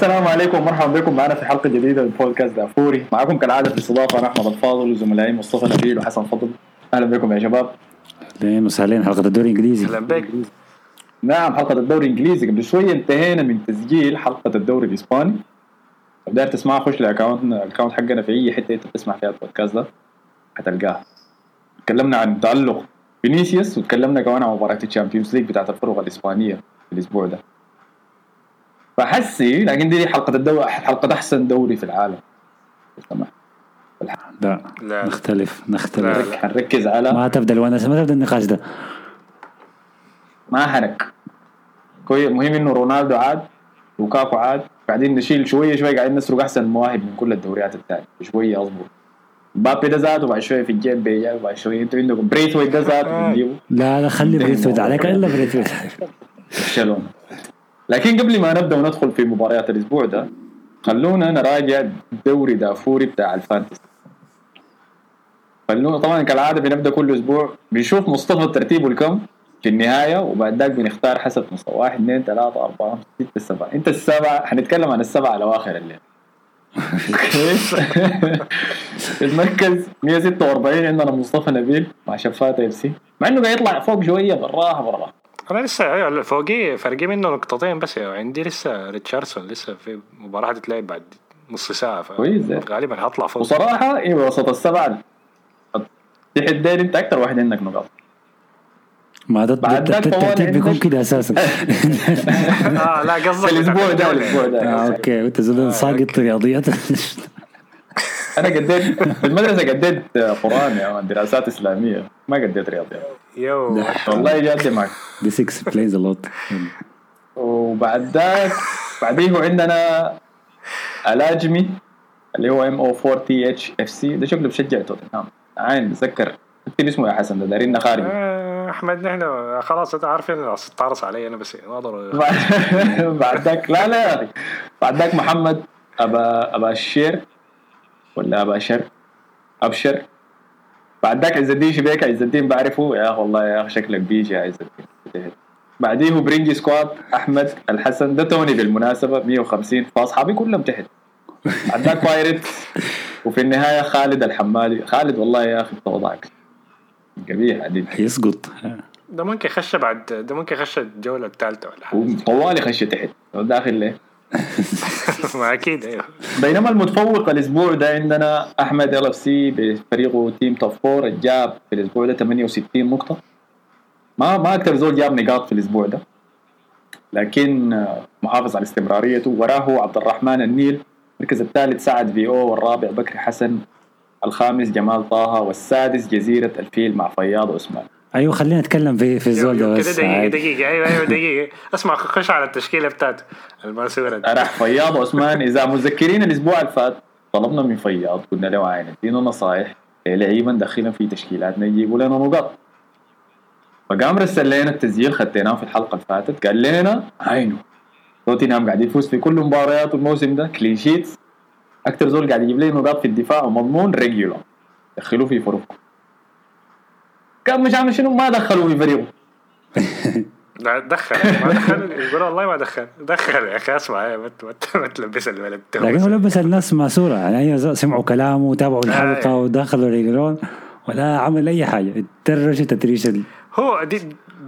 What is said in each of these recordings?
السلام عليكم ومرحبا بكم. معنا في حلقة جديدة من بودكاست دافوري. معكم كالعادة في الاستضافه أنا أحمد الفاضل وزملائي مصطفى نبيل وحسن فضل. أهلا بكم يا شباب. اهلين وسهلين حلقة الدوري الإنجليزي. أهلا بك. نعم حلقة الدوري الإنجليزي. قبل شوية انتهينا من تسجيل حلقة الدوري الإسباني. لو داير تسمعها خش ال account ال account حقنا في أي حتة أنت بتسمع فيها البودكاست ده حتلقاها تكلمنا عن تالق فينيسيوس وتكلمنا كمان عن مباراة ال Champions League بتاعت الفرق الإسبانية في الأسبوع ده. فهسي لكن دي حلقة الدوري حلقة أحسن دوري في العالم. لا لا. نختلف نختلف. لا. حنركز على ما تبدا الوناسه ما تبدا النقاش ده. ما حنك كويس مهم إنه رونالدو عاد لوكاكو عاد. قاعدين نشيل شوية شوية قاعدين نسرق أحسن المواهب من كل الدوريات الثانية شوية أصبر. مبابي ده زاد وبعد شوية في الجيم بيجا وبعد شوية. أنتوا عندكم بريثويت ده زاد بنجيبه لا لا خلي بريثويت. عليك إلا بريثويت. برشلونة. لكن قبل ما نبدأ وندخل في مباريات الأسبوع ده خلونا نراجع دوري دافوري بتاع ال fantasy. خلونا طبعا كالعادة بنبدأ كل أسبوع بنشوف مصطفى ترتيبه الكم في النهاية وبعد ذاك بنختار حسب مستوى. واحد اثنين ثلاثة أربعة ستة سبعة. أنت السبعة حنتكلم عن السبعة على آخر الليل كويس في المركز 146 عندنا مصطفى نبيل مع شفاته FC. مع إنه قاعد يطلع فوق شوية بالراحة بالراحة. أنا لسه أيوه فوقي فرقي منه نقطتين بس يعني عندي لسه ريتشاردسون لسه في مباراة هتتلعب بعد نص ساعة ف كويس. غالبا هطلع فوق. وصراحة أيوه وسط السبعة تحت ديل أنت أكثر واحد عندك نقاط. ما ده الترتيب بيكون كده أساسا. آه لا قصدك الأسبوع ده. الأسبوع آه، ده okay وانت زول ساقط رياضيات أنا قريت في المدرسة قريت قرآن يا man دراسات إسلامية. ما قريت رياضيات. يو. والله جد معك. that explains a lot وبعد ذاك بعديه عندنا ألاجمي اللي هو ام أو 4 تي اتش اف سي ده شكله بشجع توتنهام. عين بتذكر اكتب اسمه يا حسن ده دارين خارج. آه، أحمد نحن خلاص أنت عارفين تعرص علي أنا بس ما ضروري بعد- بعد ذاك لا لا. يا أخي بعد ذاك محمد ابا أبا الشير ولا أبا شر؟ أبشر. بعد ذاك عز الدين شبيك عز الدين بعرفه. يا أخي والله يا أخي شكلك بيجي يا عز الدين بعديه برينجي سكواد أحمد الحسن ده توني بالمناسبة 150 فأصحابي كلهم تحت. بعد ذاك بايرت وفي النهاية خالد الحمادي. خالد والله يا أخي توضعك قبيح عديد. حيسقط ده ممكن يخش بعد ده ممكن يخش الجولة الثالثة ولا حاجة. وطوالي خش تحت. داخل ليه؟ أكيد أيوه. بينما المتفوق الأسبوع ده عندنا أحمد ال FC بفريقه team top four جاب في الأسبوع ده 68 نقطة. ما ما أكثر زول جاب نقاط في الأسبوع ده. لكن محافظ على استمراريته وراه عبد الرحمن النيل المركز الثالث سعد في أو والرابع بكر حسن الخامس جمال طه والسادس جزيرة الفيل مع فياض عثمان. أيوه خلينا نتكلم في في الزول ده كده بس. دقيقة عادي. دقيقة أيوه أيوه دقيقة. اسمع خش على التشكيلة بتاعته الماسورة راح فياض عثمان. إذا متذكرين الأسبوع اللي فات طلبنا من فياض قلنا له عين ادينا نصائح لعيبه ندخلهم في تشكيلاتنا يجيبوا لنا نقاط. فقام رسل لنا التسجيل خديناه في الحلقة اللي فاتت قال لنا عينه توتنهام قاعد يفوز في كل مباريات الموسم ده كلين شيتس أكثر زول قاعد يجيب لي نقاط في الدفاع ومضمون ريجولار دخلوه في فريقكم كان مش عامل شنو؟ ما دخلوه في فريقه. لا دخل. ما دخل. يقول والله ما دخل. دخل يا أخي اسمع إيه، ما تلبس الولد لكن هو لبس الناس مع صورة. يعني سمعوا كلامه وتابعوا الحلقة ودخلوا ريجلون ولا عمل أي حاجة. ترش تتريش ال- هو دي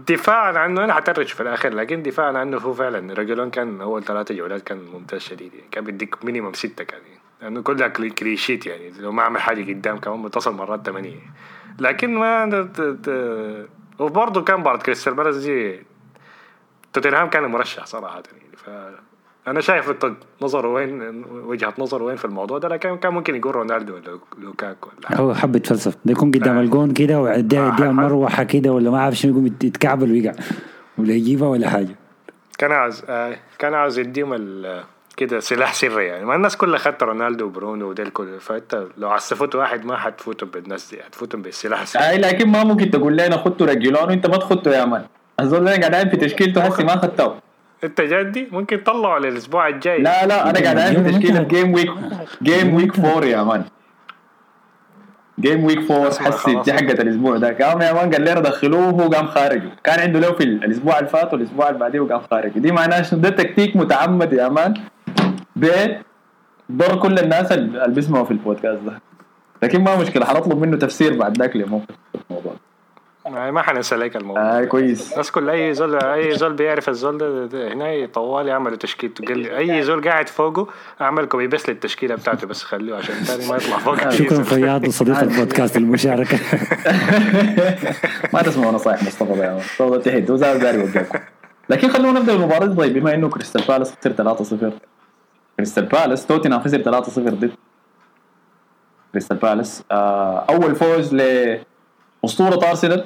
دفاعا عنه أنا حترج في الآخر لكن دفاعا عنه هو فعلا رجلون كان أول ثلاثة جولات كان ممتاز شديد. يعني كان بيديك مينيمم ستة كان. يعني لأنه كلها كلي كلي شيت يعني. لو ما عمل حاجة قدام كمان متصل مرات ثمانية. لكن ما وبرضه كان بعد كريستال بالاس دي توتنهام كان مرشح صراحة يعني ف أنا شايف نظره وين وجهة نظره وين في الموضوع ده لكن كان ممكن يقول رونالدو ولا لوكاكو ولا. هو حب يتفلسف ده يكون قدام. الجون كده ويديها آه، يديها مروحة كده ولا ما عارف شنو يقوم يت- يتكعبل ويقع ولا يجيبها ولا حاجة كان عاوز آه كان عاوز يديهم ال- كده سلاح سري يعني. ما الناس كلها خدت رونالدو وبرونو وديل كله فانت لو عسفوت واحد ما حتفوتهم بالناس دي حتفوتهم بالسلاح السري. اي لكن ما ممكن تقول لنا خدتوا ريجلون وانت ما تخدته يا man. اللي أنا قاعد في تشكيلته هسي ما خدته انت جدي ممكن تطلعوا للأسبوع الجاي. لا لا أنا قاعد في تشكيلة game week game week 4 يا man. game week 4 اسمع هسي. دي حقت الأسبوع ده. قام يا man قال لنا دخلوه وهو قام خارجه. كان عنده له في الأسبوع اللي فات والأسبوع اللي بعديه وقام خارجه. دي معناها شنو؟ ده تكتيك متعمد يا man. بيت ضر كل الناس اللي بيسمعوا في البودكاست ده. لكن ما مشكلة حنطلب منه تفسير بعد ذاك لموقف الموضوع. ما ما حننسى لك الموضوع. آه كويس. الناس كل أي زول أي زول بيعرف الزول ده, ده هنا طوال يعملوا تشكيلته. قال أي زول قاعد فوقه اعمل copy بس للتشكيلة بتاعته بس خليه عشان تاني ما يطلع فوق. شكرا فياض صديق البودكاست المشاركة. ما تسمعوا نصائح مصطفى يا مصطفى تحت وزاد لكن خلونا نبدأ بالمباراة. طيب بما إنه كريستال بالاس خسر 3-0 كريستال بالاس. توتنهام خسر 3-0 ضد كريستال بالاس. آه أول فوز لأسطورة أرسنال.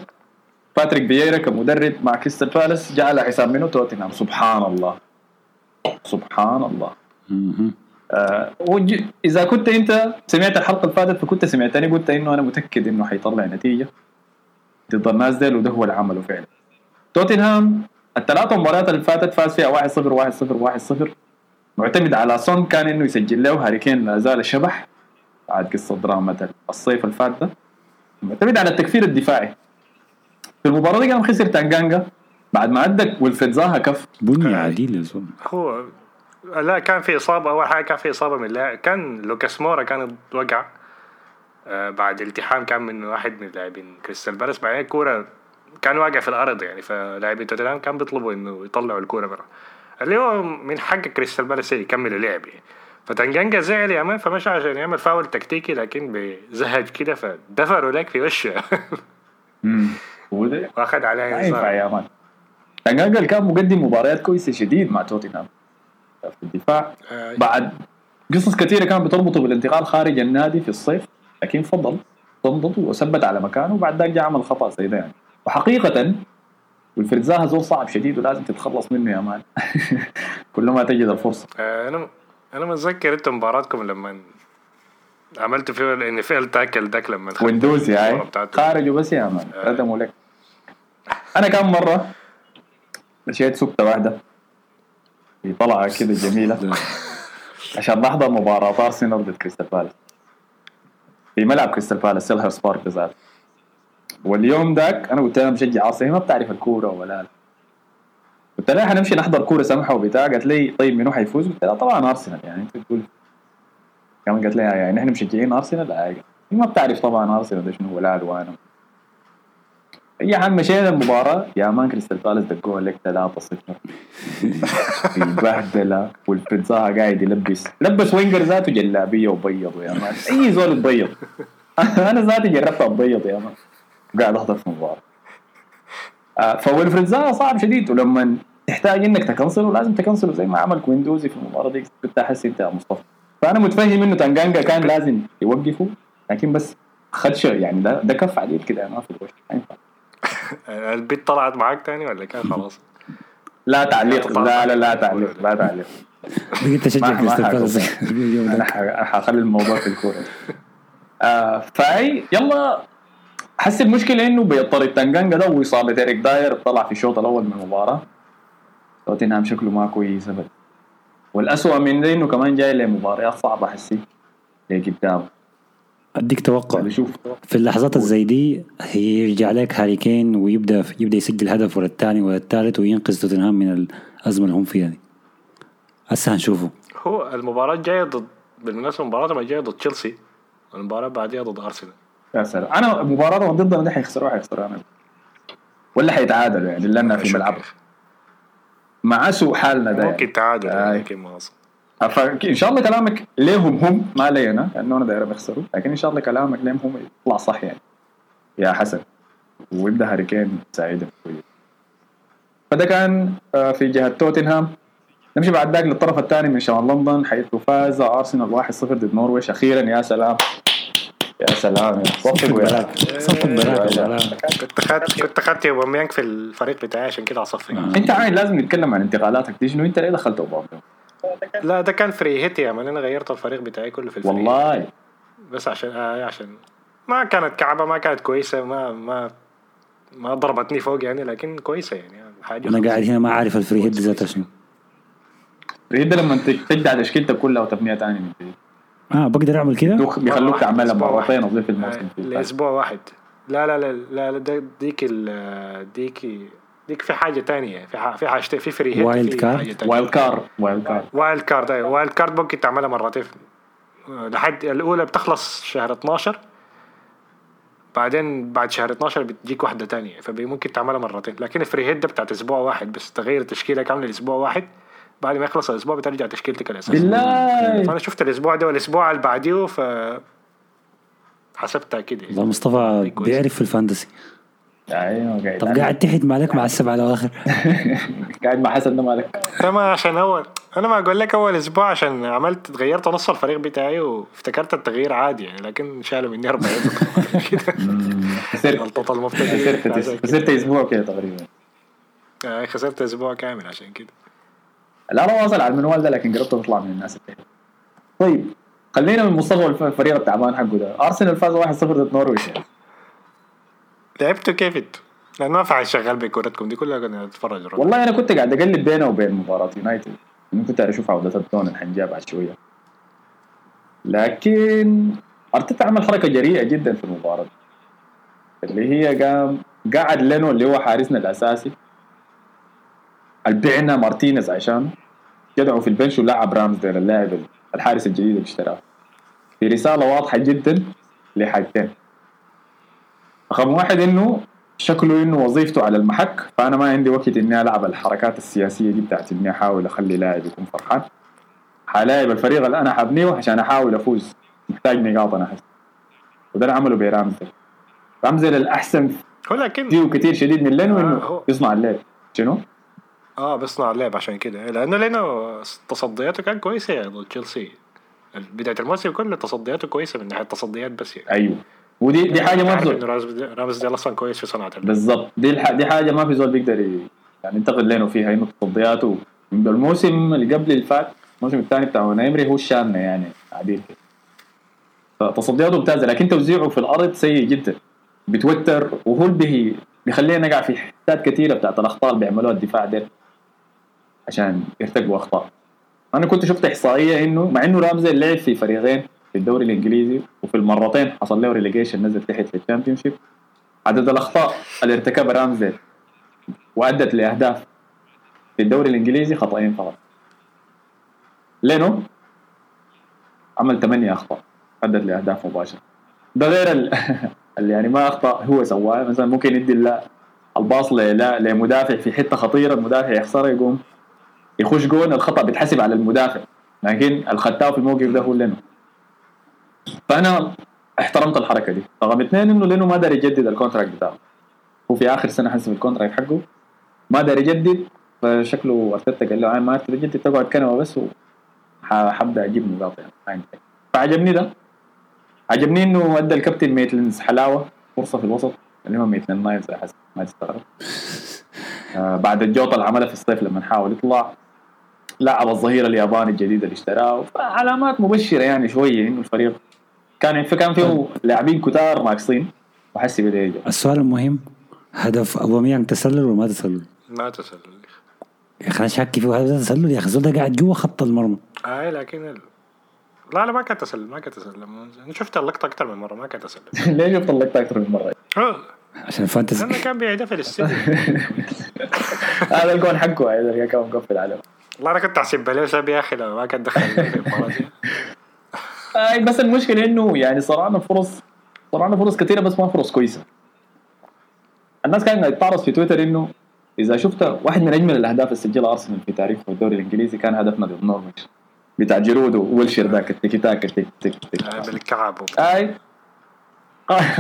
باتريك فييرا كمدرب مع كريستال بالاس جاء على حساب منه توتنهام. سبحان الله. سبحان الله. آه وج... إذا كنت أنت سمعت الحلقة اللي فاتت فكنت سمعتني قلت إنه أنا متأكد إنه حيطلع نتيجة ضد الناس ديل وده هو اللي عمله فعلا. توتنهام الثلاثة مباريات اللي فاتت فاز فيها 1-0 1-0 1-0 معتمد على سون كان إنه يسجل له هاري كين لا زال شبح. بعد قصة دراما الصيف اللي فات ده. معتمد على التقفيل الدفاعي. في المباراة دي قام خسر تانجانجا. بعد ما أدى لك ولفريد زاها كف. بني عديل يا زلمة. هو لا كان في إصابة. أول حاجة كان في إصابة من لاعب كان لوكاس مورا كان وقع. آه بعد التحام كان من واحد من لاعبين كريستال بالاس بعدين الكوره كان واقع في الأرض يعني. فلاعبين توتنهام كان بيطلبوا إنه يطلعوا الكورة برا. اللي هو من حق كريستال بالاس يكمل اللعب يعني. فتنجانجا زعل يا man فمشى عشان يعمل فاول تكتيكي لكن بزهج كده فدفره لك في وشه. واخذ عليها ما ينفع يا man. تنجانجا كان مقدم مباريات كويسة شديد مع توتنهام. في الدفاع. آه. بعد قصص كثيرة كان بتربطه بالانتقال خارج النادي في الصيف لكن فضل ضمضت وثبت على مكانه وبعد ذاك جاء عمل خطأ زي ده يعني. وحقيقة والفرد زاها زول صعب شديد ولازم تتخلص منه يا مان. كل ما تجد الفرصة. آه، أنا أنا متذكر أنت مباراتكم لما عملتوا فيه ان فيل تاكل داك لما ويندوز يا خارجوا بس يا مان. آه. ردموا لك. أنا كم مرة مشيت سكتة واحدة. في طلعة كده جميلة. عشان نحضر مباراة ارسنال ضد كريستال بالاس في ملعب كريستال بالاس سيلهرس بارك بالذات. واليوم ذاك أنا قلت لها مشجع ارسنال ما بتعرف الكورة ولا لا. قلت لها حنمشي نحضر كورة سمحة وبتاع. قالت لي طيب منو حيفوز؟ قلت لها طبعا أرسنال يعني. أنت تقول. كمان قالت لي يعني نحن مشجعين أرسنال؟ لا ما بتعرف طبعا أرسنال ده شنو ولا الوانه يا عم مشينا المباراة. يا man كريستال بالاس دقوها لك 3 0 بهدلة والبيتزا قاعد يلبس. لبس وينجر ذاته جلابية وبيض يا مان. أي زول تبيض أنا ذاتي جربت أبيض يا مان. قاعد أحضر في المباراة. آه فويلفريد زاها صعب شديد. ولما تحتاج إنك تكنسله لازم تكنسله زي ما عمل كويندوزي في المباراة دي. كنت أحس أنت يا مصطفى. فأنا متفهم إنه تانجانجا كان لازم يوقفه لكن بس خدش يعني ده ده كف عليه كده ما في الوش ما ينفع. البيت طلعت معاك تاني ولا كان خلاص؟ لا تعليق لا لا لا تعليق لا تعليق. بقيت تشجع كريستال أنا حخلي الموضوع في الكورة. آه فأي يلا. حس المشكلة إنه بيضطر تانجانجا ده واصابه إيريك داير طلع في الشوط الأول من المباراة. توتنهام شكله ما كويس ابدا. والاسوء من ده إنه كمان جاي لمباريات صعبة حسي. لقدام أديك توقع. نشوف في اللحظات الزي دي هيرجع لك هاري كين ويبدأ يبدأ يسجل هدف ورا الثاني ورا الثالث وينقذ توتنهام من الأزمة اللي هم فيها دي. هسه هنشوفه. هو المباراة الجاية ضد بالمناسبة المباراة الجاية ضد تشيلسي. المباراة بعديها ضد أرسنال. يا سلام. أنا مباراتهم ضدنا ده حيخسروا حيخسروا أنا ولا حيتعادلوا يعني لنا في ملعبهم مع سوء حالنا ده ممكن تعادل آه. لكن ما. إن شاء الله كلامك ليهم هم ما لينا لأنه أنا داير يخسروا لكن إن شاء الله كلامك ليهم هم يطلع صح يعني. يا حسن. ويبدأ هاري كين كويس فده كان آه، في جهة توتنهام. نمشي بعد ذاك للطرف الثاني من شمال لندن حيث فاز أرسنال 1-0 ضد نورويش أخيرا يا سلام. يا سلام صفق براك يا سلام. كنت خدت كنت خدت اوباميانج في الفريق بتاعي عشان كده اصفق أنت عاين لازم نتكلم عن انتقالاتك. دي شنو؟ أنت ليه دخلت اوباما لا ده كان free hit يا man أنا غيرت الفريق بتاعي كله في الفريق والله. بس عشان آه عشان ما كانت كعبة ما كانت كويسة ما ما ما ضربتني فوق يعني لكن كويسة يعني. حاجة أنا قاعد هنا ما عارف ال free hit ذاتها شنو. ريد لما تجدع تشكيلتك كلها وتبنيها ثاني من جديد. آه بقدر أعمل كده؟ بيخلوك تعملها مرتين. اظن في الموسم آه، لأسبوع واحد. لا لا لا لا, ديك ال ديك ديك في حاجة تانية. في ح... في حاجة في free hit wild card؟ حاجة. wild card wild card wild card أيوه. wild card ممكن تعملها مرتين. لحد الأولى بتخلص شهر 12 بعدين بعد شهر 12 بتجيك واحدة تانية. فممكن تعملها مرتين. لكن ال free hit ده بتاعت أسبوع واحد. بس تغير التشكيلة كاملة لأسبوع واحد. بعد ما يخلص الأسبوع بترجع تشكيلتك الأساسية. بالله. فأنا شفت الأسبوع ده والأسبوع اللي بعديه ف حسبتها كده والله مصطفى كويس. بيعرف في الفانتسي. أيوه قاعد طب قاعد تحت مالك مع السبعة الأواخر؟ قاعد مع حسن ده مالك. أنا عشان اول أنا ما أقول لك اول أسبوع عشان عملت غيرت نص الفريق بتاعي وافتكرت التغيير عادي يعني لكن شالوا مني 40 كده خسرت. المبتدئ خسرت أسبوع كده تقريبا. آه، خسرت أسبوع كامل عشان كده. أنا واصل على المنوال ده لكن قربت أطلع من الناس التانية. طيب خلينا من مستوى الف- الفريق التعبان حقه ده أرسنال فاز 1-0 ضد نورويش. لعبتوا كيف أنتوا؟ لأنه ما ينفع شغال بكورتكم دي كلها كنا نتفرج رد. والله أنا كنت قاعد أقلب بينه وبين مباراة يونايتد كنت أشوف عودة التون الحنجاب بعد شوية لكن أرتيتا عمل حركة جريئة جدا في المباراة. اللي هي قام قعد لينو اللي هو حارسنا الأساسي البعنا مارتينيز عشان جدعوا في البنش ولعب رامزديل اللاعب الحارس الجديد اللي اشتراه. في رسالة واضحة جدا لحاجتين. رقم واحد إنه شكله إنه وظيفته على المحك فأنا ما عندي وقت إني ألعب الحركات السياسية دي بتاعت إني أحاول أخلي لاعب يكون فرحان. حلاعب الفريق اللي أنا حبنيه عشان أحاول أفوز. محتاج نقاط أنا احس وده اللي عمله برامزل رامزل الأحسن هو لكن فيه كثير شديد من لينو آه، انه هو- يصنع اللعب. شنو؟ آه بيصنع اللعب عشان كده. لأنه لأنه تصدياته كان كويسة يعني ضد تشيلسي. بداية الموسم كله تصدياته كويسة من ناحية التصديات بس يعني. أيوه. ودي دي حاجة ما إنه رامسديل أصلا كويس في صناعة اللعب. بالضبط. دي الح... دي حاجة ما في زول بيقدر يعني ينتقد لينو فيها إنه تصدياته. من الموسم اللي قبل اللي فات الموسم الثاني بتاع ايمري هو الشامه يعني عديل. فتصدياته ممتازة لكن توزيعه في الأرض سيء جدا. بتوتر وهو اللي بي... بيخلينا نقع في حتات كثيره بتاعت الأخطاء اللي بيعملوها الدفاع ده عشان يرتكبوا أخطاء. أنا كنت شفت إحصائية إنه مع إنه رامسديل لعب في فريقين في الدوري الإنجليزي وفي المرتين حصل له ريليجيشن نزل تحت في ال Championship عدد الأخطاء اللي ارتكبها رامسديل وأدت لأهداف في الدوري الإنجليزي خطأين فقط. لينو عمل ثمانية أخطاء أدت لأهداف مباشرة. ده غير ال- اللي يعني ما أخطأ هو سواه مثلا ممكن يدي الباص لمدافع في حتة خطيرة المدافع يخسرها يقوم يخش جون الخطأ بيتحسب على المدافع. لكن الخته في الموقف ده هو لينو. فأنا احترمت الحركة دي. رقم اثنين إنه لينو ما داير يجدد ال contract بتاعه. هو في آخر سنة حسب ال contract حقه. ما داري يجدد فشكله أرتيتا قال له أنا ما تجدد تقعد كنبة بس وحبدا أجيب نقاط يعني. فعجبني ده. عجبني إنه أدى الكابتن ميتلنز حلاوة فرصة في الوسط اللي هو ميتلن نايلز حسب ما تستغرب آه بعد الجوطة اللي عملها في الصيف لما حاول يطلع. لعب الظهير الياباني الجديد اللي اشتراه فعلامات مبشرة يعني شوية إنه الفريق كان فكان فيه لاعبين كتار ناقصين وحسي بدأ يجي. السؤال المهم هدف اوباميانج تسلل ولا ما تسلل؟ ما تسلل. يا أخي أنا شاكي فيه هذا تسلل؟ يا أخي الزول ده قاعد جوا خط المرمى. اي لكن ال... لا لا ما كان تسلل ما كان تسلل. أنا شفت اللقطة أكثر من مرة ما كان تسلل. ليه شفت اللقطة أكثر من مرة؟ آه، عشان ال Fantasy لأنه كان بيحتفل السيتي هذا الجون حقه هذا كان مقفل عليه. والله أنا كنت أحسب ساب يا أخي لو ما كان دخل. في المباراه دي آه بس المشكلة إنه يعني صراعنا فرص صراعنا فرص كثيره بس ما فرص كويسة. الناس كانت تعرض في تويتر إنه إذا شفت واحد من أجمل الأهداف اللي سجلها أرسنال في تاريخه في الدوري الإنجليزي كان هدفنا ضد نورويتش بتاع جيرود وويلشير ذاك التيكي تاكا التيك تيك تيك آه، بالكعب. أي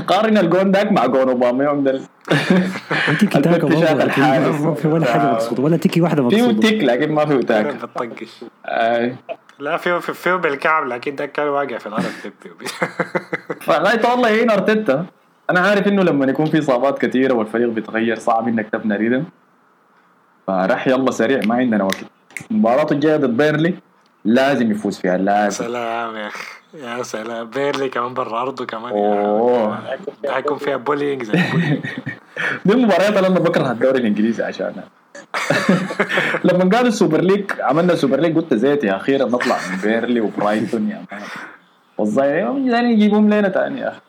قارن الجون ذاك مع جون اوباميونج ده تيكي تاكا الاكتشاف. ما في ولا حاجة مقصوده ولا تيكي واحدة فيه مقصوده تيك لكن ما فيه تاك. بتطقش اي لا فيه فيه فيه بالكعب لكن ده كان واقع في الأرض. فغاية والله يعين أرتيتا. أنا عارف إنه لما يكون في إصابات كثيره والفريق بيتغير صعب إنك تبنى ريدم فرح يلا سريع ما عندنا وقت. مباراته الجاية ضد بيرلي لازم يفوز فيها لازم. سلام يا أخي. يا سلام. بيرلي كمان برا أرضه كمان أوه. ده حيكون فيها بولينج زي. دي المباريات اللي أنا بكره الدوري الإنجليزي عشانها. لما قالوا السوبر ليج عملنا السوبر ليج قلت زيت يا أخيرا نطلع من بيرلي وبرايتون يا مان. والظاهر يعني يجيبهم لنا تاني يا أخي.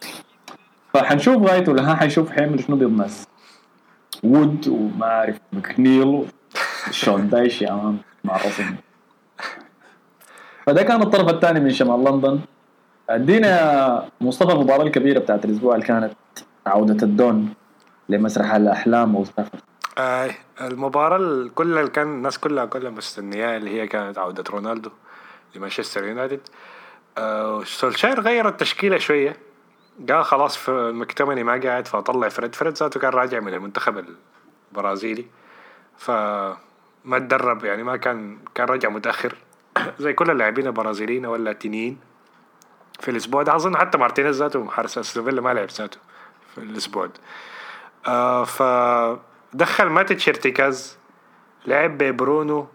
فحنشوف غايته لها حنشوف حيعمل شنو ضد ناس وود وما أعرف مكنيل شون دايش يا مان مع الرسم فده كان الطرف الثاني من شمال لندن. أدينا مصطفى المباراة الكبيرة بتاعت الأسبوع اللي كانت عودة الدون لمسرح الأحلام وستافورد آه المباراة كلها اللي كان الناس كلها كلها مستنياها اللي هي كانت عودة رونالدو لمانشستر يونايتد. آه سولشاير غير التشكيلة شوية. قال خلاص في مكتمني ما قاعد فطلع فريد. فريد ذاته كان راجع من المنتخب البرازيلي. فما تدرب يعني ما كان كان رجع متأخر. زي كل اللاعبين البرازيليين واللاتينيين في الأسبوع ده. أظن حتى مارتينيز ذاته حارس أستون ما لعب ذاته في الأسبوع ده. آه فدخل ماتش إرتكاز لعب ببرونو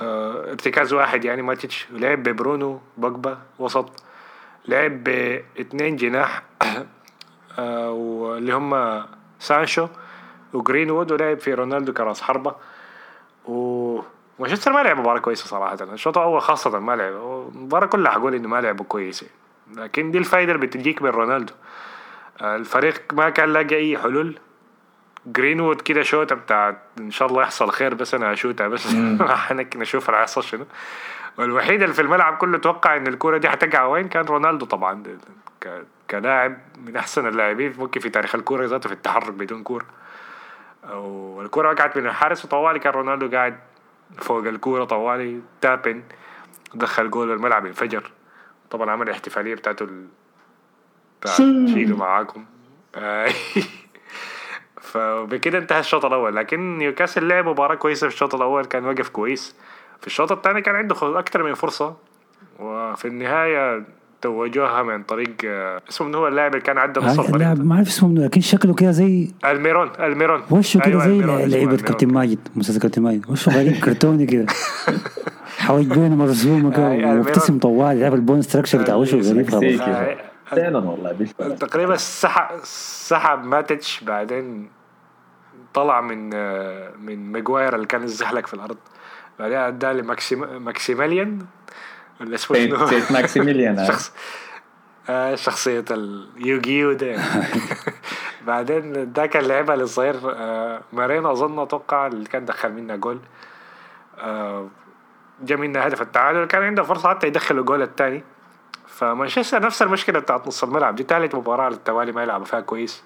آه إرتكاز واحد يعني ماتش لعب ببرونو بوجبا وسط لعب باثنين جناح آه واللي هم سانشو وجرينوود ولعب في رونالدو كراس حربة. و مانشستر ما لعب مباراة كويسة صراحة. الشوط الأول خاصة ما لعب. المباراة كلها حقول إنه ما لعبوا كويس لكن دي الفايدة اللي بتجيك من رونالدو. الفريق ما كان لاقي أي حلول. جرينوود كده شوتة بتاعت إن شاء الله يحصل خير بس أنا أشوتها بس. نشوف هيحصل شنو. والوحيد اللي في الملعب كله توقع إن الكورة دي هتقع وين كان رونالدو طبعا. كلاعب من أحسن اللاعبين ممكن في تاريخ الكورة ذاته في التحرك بدون كورة. والكورة وقعت من الحارس وطوالي كان رونالدو قاعد فوق الكورة طوالي تابن دخل جول الملعب انفجر. طبعا عمل الاحتفالية بتاعته ال... شيلوا معاكم. فبكده انتهى الشوط الأول. لكن نيوكاسل لعب مباراة كويسة في الشوط الأول كان وقف كويس. في الشوط الثاني كان عنده أكثر من فرصة. وفي النهاية توجوها من طريق اسمه من هو اللاعب اللي كان عدى نص اللاعب ما أعرف اسمه منه لكن شكله كده زي ألميرون ألميرون. وشه كده أيوة زي لعيبة كابتن ماجد مسلسل كابتن ماجد. وشه غريب كرتوني كده. حواجبينه مرسومة كده ومبتسم طوال يعرف البون ستراكشر بتاع وشه غريب فعلا والله تقريبا سحب سحب ماتش بعدين طلع من من ماجواير اللي كان يزحلق في الأرض. بعدين أداه لماكسيماليان ولا شنو؟ سانت ماكسيمين شخص آه شخصية اليوغيو ده. بعدين ده كان لعبها للصغير آه مانكيو أظن أتوقع اللي كان دخل منه جول. آه جا منه هدف التعادل كان عنده فرصة حتى يدخل الجول الثاني فمانشستر نفس المشكلة بتاعت نص الملعب دي ثالث مباراة للتوالي ما يلعبوا فيها كويس.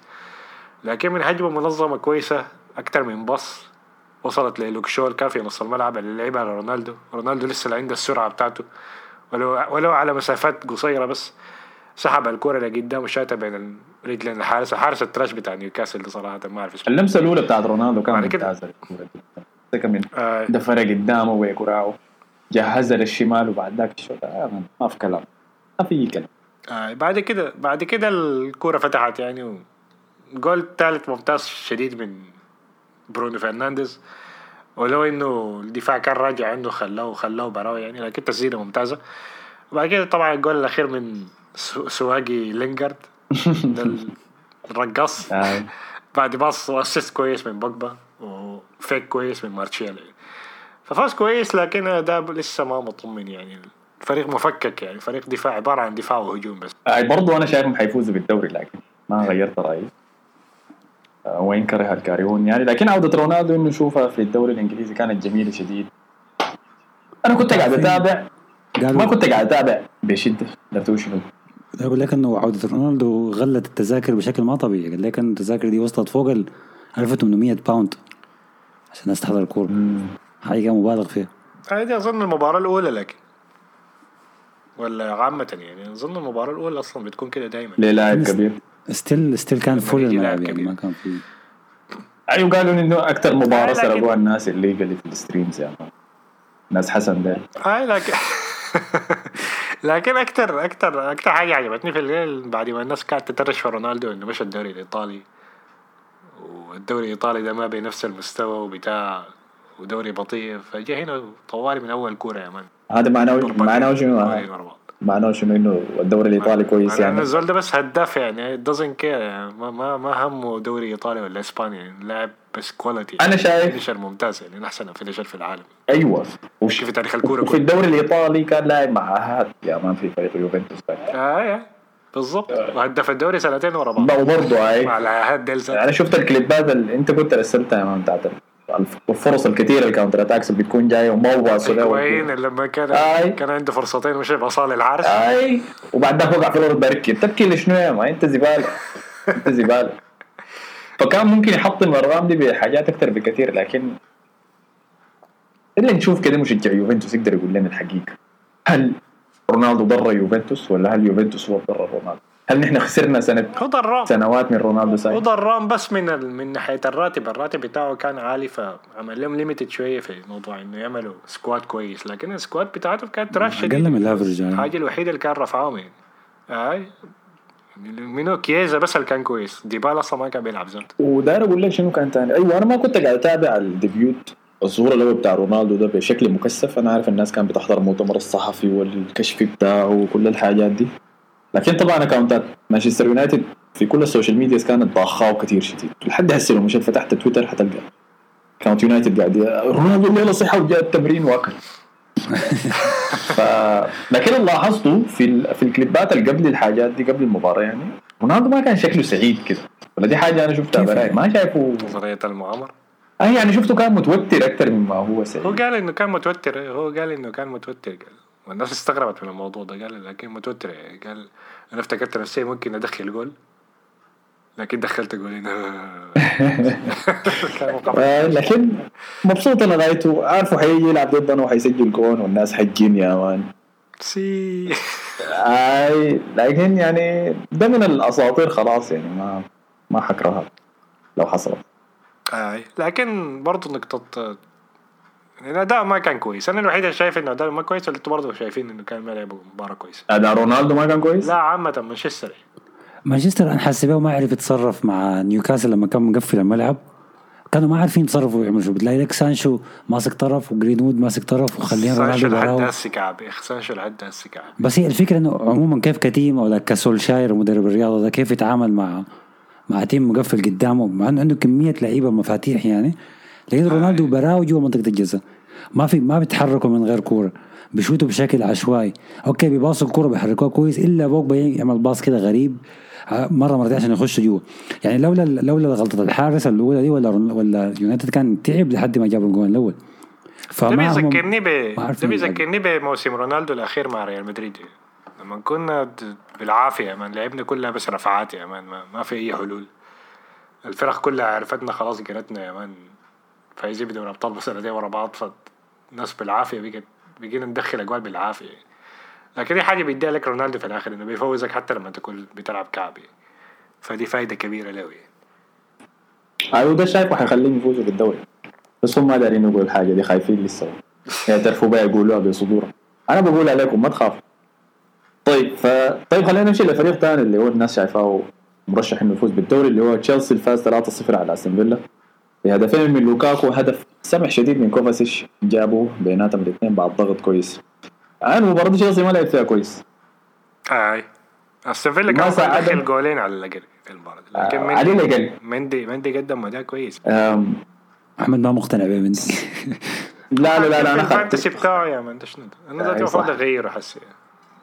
لكن من هجمة منظمة كويسة أكتر من pass وصلت للوكشول كان في نص الملعب اللي لعبها لرونالدو رونالدو لسه عنده السرعة بتاعته. ولو ولو على مسافات قصيرة بس سحب الكرة لقدام وشاتها بين رجلين الحارس. حارس التراش بتاع نيوكاسل ده صراحة ما أعرف اسمه. اللمسة الأولى بتاعت رونالدو كانت ممتازة الكورة من آه. دفرة قدامه وكراعه جهزها للشمال وبعد ذاك الشوط. آه ما في كلام. ما في كلام. آه بعد كده بعد كده الكرة فتحت يعني جول ثالث ممتاز شديد من برونو فرنانديز. ولو إنه الدفاع كان راجع عنده خلاه خلاه براوي يعني لكن تسديده ممتازة. وبعد كده طبعا الجول الأخير من سواقة لينجارد ده الرقاص. بعد pass و assist كويس من بوجبا و fake كويس من مارسيال ففاز كويس لكن اداء لسه ما مطمن يعني. فريق مفكك يعني. فريق دفاع عبارة عن دفاع وهجوم بس. برضو أنا شايفهم حيفوزوا بالدوري لكن ما غيرت رأيي. وين كره الكاريون يعني. لكن عودة رونالدو إنه نشوفها في الدوري الإنجليزي كانت جميلة شديد. أنا كنت قاعد أتابع. ما كنت قاعد أتابع. بشدة. لا شنو؟ أقول لك إنه عودة رونالدو غلت التذاكر بشكل ما طبيعي. قال لك انه التذاكر دي وصلت فوق ال 1800 pound عشان الناس تحضر الكورة حقيقة مبالغ فيها. هذه أظن المباراة الأولى لكن ولا عامة يعني أظن المباراة الأولى أصلا بتكون كده دايما. للاعب كبير. ستيل ستيل كان فول الملعب يعني. ما كان في أيوه قالوا إنه أكثر مباراة سرقوها الناس الليجلي في الستريمز يعني. ناس حسن ده. اي لكن لكن أكثر أكثر أكثر حاجة عجبتني في الليل بعد ما الناس كانت تترش في رونالدو إنه مشى الدوري الإيطالي. والدوري الإيطالي ده ما بنفس المستوى وبتاع ودوري بطيء. فجاء هنا طوالي من أول كورة يا مان. هذا معناه معناه شنو؟ معناه شنو إنه الدوري الإيطالي كويس يعني. الزول ده بس هداف يعني. Doesn't care. يعني ما ما ما همه دوري إيطالي ولا إسباني. يعني لاعب بس كواليتي أنا شايف فينيشر ممتاز يعني. أحسن فينيشر في العالم. أيوه. وش في تاريخ الكورة وفي الدوري الإيطالي كان لاعب مع هات يا مان في فريق يوفنتوس آه بالضبط. وهدف الدوري سنتين ورا بعض. وبرضه هاي مع العهد ديل أنا شفت الكليبات اللي أنت كنت رسلتها يا مان بتاعت الفرص الكثيره الكاونتر اتاكس اللي بتكون جاية واصله هيجوين لما كان آي. كان عنده فرصتين مش بصال العرش. آي. وبعد ذاك وقع في الأرض بركي. تبكي لشنو يا ما؟ أنت زبالة. أنت زبالة. فكان ممكن يحطم الارقام دي بحاجات أكثر بكثير لكن اللي نشوف كده مشجع يوفنتوس يقدر يقول لنا الحقيقة. هل رونالدو ضر يوفنتوس ولا هل يوفنتوس هو ضر رونالدو؟ هل نحن خسرنا هو ضرام سنوات من رونالدو هو ساي؟ ضرام بس من ال... من ناحية الراتب. الراتب بتاعه كان عالي فعمل لهم limited شوية في موضوع إنه يعملوا squad كويس. لكن ال squad بتاعتهم كانت trash أقل من ال average يعني. الحاجة الوحيدة اللي كان رفعهم يعني هاي منو؟ كييزا بس اللي كان كويس. ديبالا أصلا ما كان بيلعب زلت وداير أقول لك شنو كان تاني؟ أيوه أنا ما كنت قاعد أتابع ال debut الظهور الأول بتاع رونالدو ده بشكل مكثف. أنا عارف الناس كانت بتحضر المؤتمر الصحفي والكشف بتاعه وكل الحاجات دي. لكن طبعا اكونتات مانشستر يونايتد في كل ال social media كانت ضاخاه كثير شديد. لحد هسه لو مشيت فتحت تويتر حتلقى. account يونايتد قاعد رونالدو الليلة صحى وجاء التمرين واكل ف... لكن اللي لاحظته في ال... في الكليبات اللي قبل الحاجات دي قبل المباراة يعني رونالدو ما كان شكله سعيد كده. ولا دي حاجة أنا شفتها براي ما شايفه نظرية المؤامرة؟ آه يعني شفته كان متوتر أكثر مما هو سعيد. هو قال إنه كان متوتر هو قال إنه كان متوتر قال. والناس استغربت من الموضوع ده قال لكن متوتر يعني قال أنا افتكرت نفسي ممكن أدخل جول لكن دخلت جولين. آه لكن مبسوط أنا غايته عارفه حيجي يلعب ضدنا وحيسجل جون والناس حتجن يا man. سي. آي لكن يعني ده من الأساطير خلاص يعني ما ما حكرهها لو حصلت. آي لكن برضه نقطة الأداء ما كان كويس، أنا الوحيد اللي شايف إنه أداء ما كويس ولا أنتوا برضه شايفين إنه كان ما لعبوا مباراة كويسة. اداء رونالدو ما كان كويس؟ لا عامة مانشستر. مانشستر أنا حاسس بيه ما عرف يتصرف مع نيوكاسل لما كان مقفل الملعب كانوا ما عارفين يتصرفوا ويعملوا شو. بتلاقي لك سانشو ماسك طرف وجرينوود ماسك طرف وخلينا رونالدو سانشو لحد هسه كعب يا أخي سانشو لحد هسه كعب. بس هي الفكرة إنه عموما كيف ك team ولا كسولشاير مدرب الرياضة ده كيف يتعامل مع مع team مقفل قدامه؟ مع إنه عنده كمية لعيبة مفاتيح يعني. لكن رونالدو براه جوا منطقة الجزاء. ما في ما بيتحركوا من غير كورة. بيشوتوا بشكل عشوائي. okay بيباصوا الكورة بيحركوها كويس إلا بوجبا يعمل pass كده غريب مرة مرتين عشان يخش جوا. يعني لولا لولا غلطة الحارس الأولى دي ولا ولا يونايتد كان تعب لحد ما جابوا الجول الأول. ده فما هم- بيذكرني ب ما ده بيذكرني بموسم رونالدو الأخير مع ريال مدريد. لما كنا يا man لعبنا كلها بس رفعات يا man ما, ما في أي حلول. الفرق كلها عرفتنا خلاص جرتنا يا man. فايزين بدوري أبطال بس سنتين ورا بعض فالناس بالعافية بقت بقينا ندخل أجوال بالعافية. لكن دي حاجة بيديها لك رونالدو في الآخر إنه بيفوزك حتى لما تكون بتلعب كعبي. فدي فايدة كبيرة له يعني. أيوه ده شايفه حيخليهم يفوزوا بالدوري. بس هم ما دارين يقولوا الحاجة دي خايفين لسه. يعترفوا بها يقولوها بصدورهم. أنا بقول عليكم ما تخافوا. طيب ف طيب خلينا نمشي لفريق ثاني اللي هو الناس شايفاه مرشح إنه يفوز بالدوري اللي هو تشيلسي اللي فاز 3-0 على أستون فيلا. بهدفين من لوكاكو هدف سمح شديد من كوفاسيش جابوا بيناتهم الاثنين بعد ضغط كويس أنا مباراة تشيلسي ما لعب فيها كويس آي أستون فيلا ما كان. دخل جولين على الأقل في المباراة دي. لكن آه، مندي- علي الأقل. مندي مندي قدم أداء كويس أحمد ما مقتنع بيه مني لا لا لا, لا أنا ال fantasy خدت بتاعه يا man شنو؟ أنا آه، ذاتي صح. المفروض أغيره حسي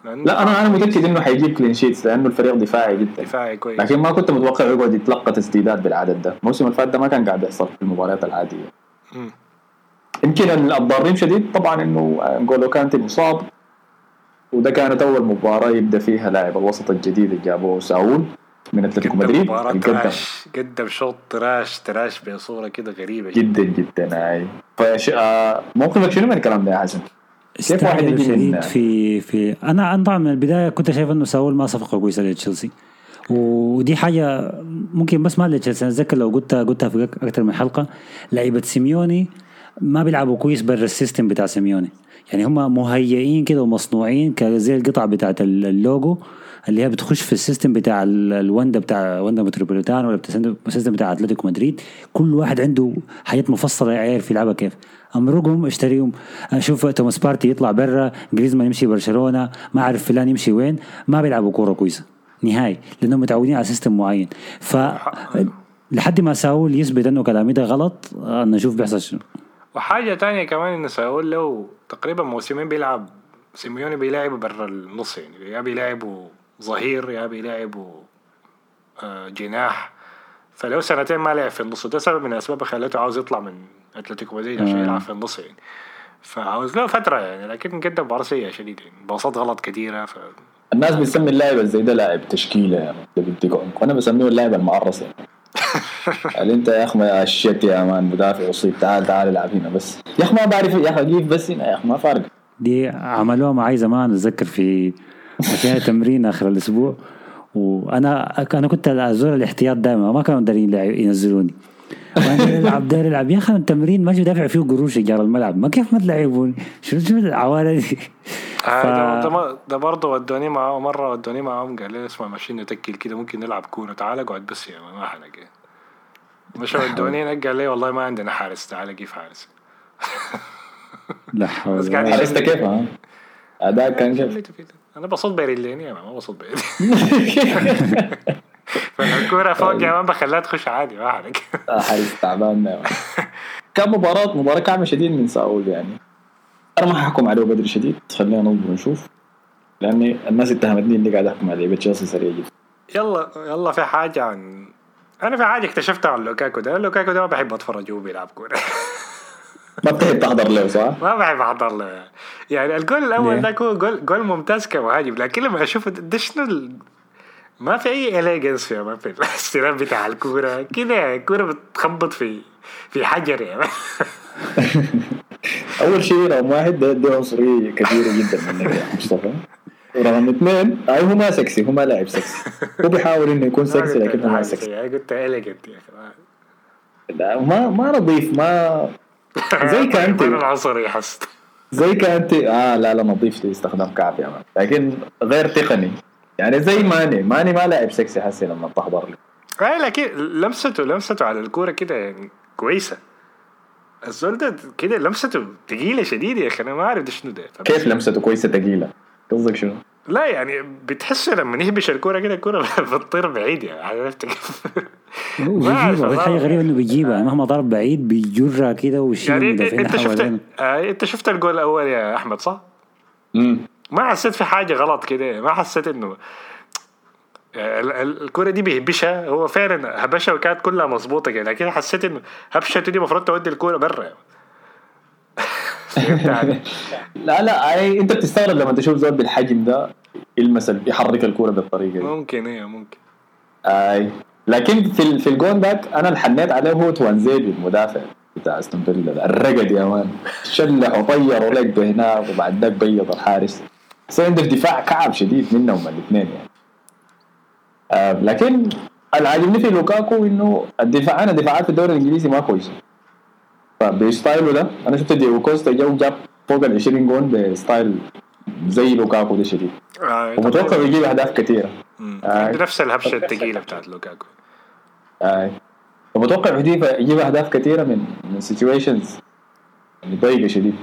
لا أنا أنا متأكد إنه حيجيب clean sheets لأنه الفريق دفاعي جدا. دفاعي كويس. لكن ما كنت متوقع يقعد يتلقى تسديدات بالعدد ده. الموسم اللي فات ده ما كان قاعد يحصل في المباريات العادية. يمكن الضارين شديد طبعا إنه انجولو كانتي مصاب وده كانت أول مباراة يبدأ فيها لاعب الوسط الجديد اللي جابوه ساول من أتلتيكو مدريد. قدم قدم شوط تراش. تراش بصورة كده غريبة جدا. جدا جدا هاي فش... آه موقفك شنو من الكلام ده يا حسن؟ كيف واحد يجي من- في في أنا أنا طبعا من البداية كنت شايف إنه ساول ما صفقة كويسة لتشيلسي. ودي حاجة ممكن بس ما لتشيلسي. أتذكر لو قلتها قلتها في أكثر من حلقة لعيبة سيميوني ما بيلعبوا كويس برا ال system بتاع سيميوني. يعني هم مهيئين كده ومصنوعين ك- زي القطع بتاعت ال- اللوجو اللي هي بتخش في ال system بتاع ال- الوندا بتاع وندا متروبوليتان ولا ال system بتاع أتلتيكو مدريد. كل واحد عنده حاجات مفصلة يعرف يلعبها كيف. امرقهم اشتريهم. أشوف توماس بارتي يطلع برا جريزمان يمشي برشلونة ما أعرف فلان يمشي وين ما بيلعبوا كورة كويسة. نهائي. لأنهم متعودين على system معين. ف لحد ما ساول يثبت إنه كلامي ده غلط آه، نشوف بيحصل شنو. وحاجة تانية كمان إن ساول له تقريبا موسمين بيلعب سيميوني بيلعبوا برا النص يعني. يا بيلعبوا ظهير يا بيلعبوا آه، جناح. فلو سنتين ما لعب في النص وده سبب من الأسباب خلته عاوز يطلع من أتلتيكو مدريد عشان يلعب في النص يعني. فعاوز له فترة يعني لكن قدم مباراه سيئه شديد يعني. باصات غلط كثيره ف الناس بتسمي اللاعب اللي زي ده لاعب تشكيلة يعني ده عمق. وأنا بسميه اللاعب المعرس يعني. قال أنت يا أخي ما الشت يا مان مدافع وصيب تعال تعال العب هنا بس. يا أخي ما بعرف يا أخي أجيب بس هنا يا أخي ما فارق. دي عملوها معي زمان أتذكر في مكان تمرين آخر الأسبوع. وأنا أنا كنت أزور الاحتياط دائما ما كانوا دارين ينزلوني. وأنا داير العب يا أخي التمرين ماشي دافع فيه قروش ايجار الملعب. ما كيف ما تلعبوني شنو شنو العوالة دي؟ آه ف- ده, ده, ما- ده برضه ودوني معاه مرة ودوني معاهم قال لي اسمع ماشيين نتكل كده ممكن نلعب كورة تعال اقعد بس يا ما حنك مش ودوني هناك قال لي والله ما عندنا حارس تعال جيب حارس. لا حول بس قاعد. عرفت كيف ها؟ أداء كان كيف. أنا بصوت man ما بصوت بايدي فالكورة فوق يا man بخليها تخش عادي ما آه، حارس تعبان. كان مباراة مباراة كعبة شديد من ساول يعني أنا ما ححكم عليه بدري شديد خلينا نصبر ونشوف لأني الناس اتهمتني إني قاعد أحكم على لعيبة تشيلسي سريع جدا يلا يلا في حاجة عن أنا في حاجة اكتشفتها عن لوكاكو ده لوكاكو ده ما بحب أتفرج وهو بيلعب كورة ما بتحب تحضر له صح؟ ما بحب أحضر له يعني الجول الأول؟ ده جول جول ممتاز كمهاجم لكن لما أشوف ده شنو. ما في أي elegance فيها ما في. الاستلام بتاع الكورة. كده الكورة بتخبط في في حجر يا man. أول شيء رقم واحد ده, ده عنصرية كبيرة جدا منك يا مصطفى. ورقم اثنين أي هو ما سكسي هو ما لاعب سكسي هو بيحاول إنه يكون سكسي لكنه ما سكسي يعني قلت elegant يا أخي. لا، ما ما نظيف ما زي كانتي. العنصري حست زي كانتي آه لا لا نظيف لاستخدام كعب يا man لكن غير تقني. يعني زي ماني ماني ما لاعب سكسي حسي لما تحضر له أي لكن لمسته لمسته على الكورة كده يعني كويسة الزول ده كده لمسته تقيلة شديدة يا أخي أنا ما اعرف ده شنو ده كيف لمسته كويسة ثقيله قصدك شنو؟ لا يعني بتحسه لما يهبش الكورة كده الكورة بتطير بعيد يعني عرفت كيف؟ بيجيبها أعرف. غريبة إنه بيجيبها مهما ضرب بعيد بيجرها كده ويشيل يعني أنت شفت آه أنت شفت الجول الأول يا أحمد صح؟ امم ما حسيت في حاجة غلط كده ما حسيت إنه ال- ال- الكرة دي بيهبشها هو فعلا هبشها وكانت كلها مظبوطة كده لكن حسيت إنه هبشته دي المفروض تودي الكورة برا؟ لا لا أي أنت بتستغرب لما تشوف زول بالحجم ده يلمس يحرك الكورة بالطريقة دي. ممكن إيه ممكن. أي. لكن في في الجون ذاك أنا اللي حنيت عليه هو توانزيبي المدافع بتاع أستون فيلا. الرقد يا man. شلح وطير ولك هناك وبعد ذاك بيض الحارس. بس عنده دفاع كعب شديد منهم الاثنين يعني. آه لكن اللي عاجبني في لوكاكو إنه الدفاع أنا دفاعات في الدوري الإنجليزي ما كويسة. فبستايله ده أنا شفت دييغو كوستا جو جاب فوق ال 20 جون ب style زي لوكاكو ده شديد. آه ومتوقع يجيب أهداف كثيره. آه. نفس الهبشة الثقيلة بتاعت لوكاكو. اي ومتوقع يجيب يجيب أهداف كثيره من من situations اللي ضيقة شديد.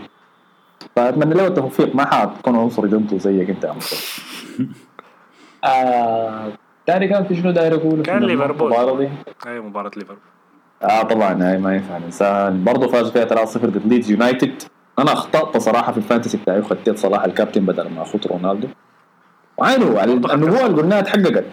فاتمنى له التوفيق ما حتكون عنصري ضده زيك انت يا مصطفى آه تاني كان في شنو داير أقول كان ليفربول. المباراة دي. أي مباراة ليفربول. آه طبعا هاي ما ينفع ننساها برضه فاز فيها 3-0 ضد ليدز يونايتد أنا أخطأت صراحة في ال fantasy بتاعي وخديت صلاح الكابتن بدل ما اخذ رونالدو. وعينه على النبوة اللي قلناها تحققت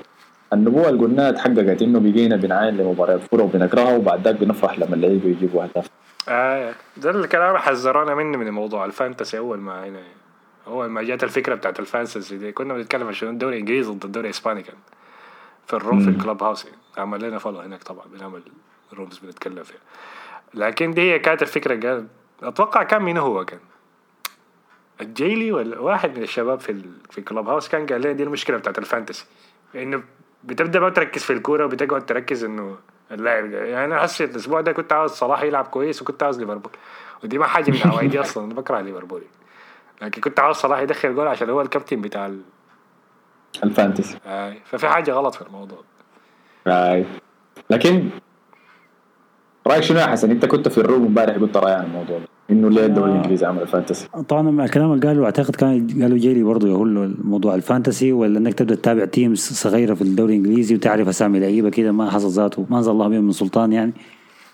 النبوة اللي قلناها تحققت إنه بقينا بنعاين لمباريات كوره وبنكرهها وبعد ذاك بنفرح لما اللعيبة يجيبوا أهداف. آه ده الكلام حذرونا منه من موضوع ال fantasy أول ما هنا أول ما جات الفكرة بتاعت ال fantasy دي كنا بنتكلم عن شنو الدوري الانجليزي ضد الدوري الاسباني كان في ال room في. ال Clubhouse يعني. عمل لنا follow هناك طبعا بنعمل rooms بنتكلم فيها لكن دي هي كانت الفكرة قال أتوقع كان مين هو كان الجيلي ولا واحد من الشباب في ال... في ال Clubhouse كان قال لنا دي المشكلة بتاعت ال fantasy إنه بتبدأ ما تركز في الكورة وبتقعد تركز إنه اللاعب. يعني أنا حسيت الأسبوع ده كنت عاوز صلاح يلعب كويس وكنت عاوز ليفربول. ودي ما حاجة من عوايدي أصلا أنا بكره ليفربول. لكن كنت عاوز صلاح يدخل جول عشان هو الكابتن بتاع ال... ال fantasy. آه. ففي حاجة غلط في الموضوع. right لكن رأيك شنو يا حسن؟ أنت كنت في ال room امبارح قلت رأيي عن الموضوع ده. إنه ليه الدوري آه. الانجليزي عمل ال fantasy طبعا مع الكلام اللي قالوا أعتقد كان قالوا جيلي برضه يقول موضوع ال fantasy ولا إنك تبدأ تتابع teams صغيرة في الدوري الإنجليزي وتعرف أسامي لعيبة كده ما حصل ذاته ما أنزل الله بهم من سلطان يعني.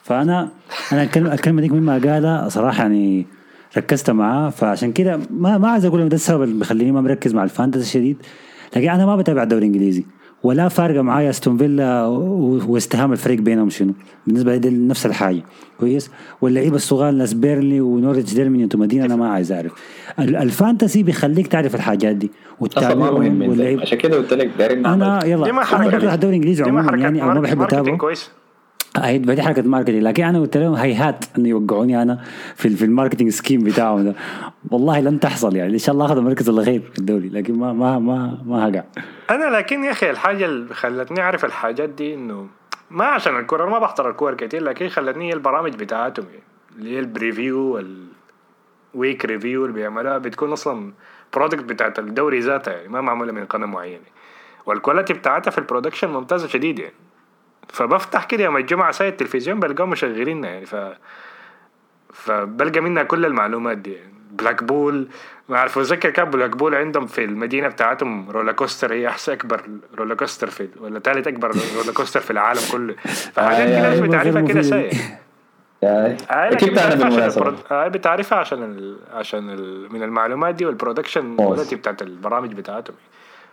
فأنا أنا الكلمة الكلمة ديك مما قالها صراحة يعني ركزت معاه. فعشان كده ما ما عايز أقول ده السبب اللي بيخليني ما مركز مع ال fantasy شديد لكن أنا ما بتابع الدوري الإنجليزي. ولا فارقة معايا أستون فيلا ووست هام الفريق بينهم شنو. بالنسبة لي نفس الحاجة. كويس؟ واللعيبة الصغار ناس بيرنلي ونورتش ديل من مدينة أنا ما عايز أعرف. ال fantasy بيخليك تعرف الحاجات دي مهم عشان كده قلت لك أنا يلا أنا بكره الدوري الانجليزي عموما يعني أو ما بحب أتابعه. كويس. هي دي حركة marketing لكن أنا قلت لهم هيهات إنه يوقعوني أنا في في ال marketing scheme بتاعهم ده. والله لن تحصل يعني إن شاء الله أخذ المركز الاخير في الدوري لكن ما ما ما ما هقع. أنا لكن يا أخي الحاجة اللي خلتني أعرف الحاجات دي إنه ما عشان الكورة ما بحضر الكورة كتير لكن خلتني البرامج بتاعتهم يعني اللي هي ال preview وال week review اللي بيعملوها بتكون أصلا product بتاعت الدوري ذاتها يعني ما معمولة من قناة معينة. وال quality بتاعتها في ال production ممتازة شديد يعني. فبفتح كده يوم الجمعة ساي التلفزيون بلقاهم مشغلينها يعني. ف فبلقى منها كل المعلومات دي. يعني بلاك بول ما أعرف اتذكر كان بلاك بول عندهم في المدينة بتاعتهم roller coaster هي احسن أكبر roller coaster في ولا ثالث أكبر roller coaster في العالم كله. فحاجات كده لازم بتعرفها كده ساي أكيد أنا بالمناسبه بتعرفها عشان ال... عشان ال... من المعلومات دي وال production quality بتاعت البرامج بتاعتهم.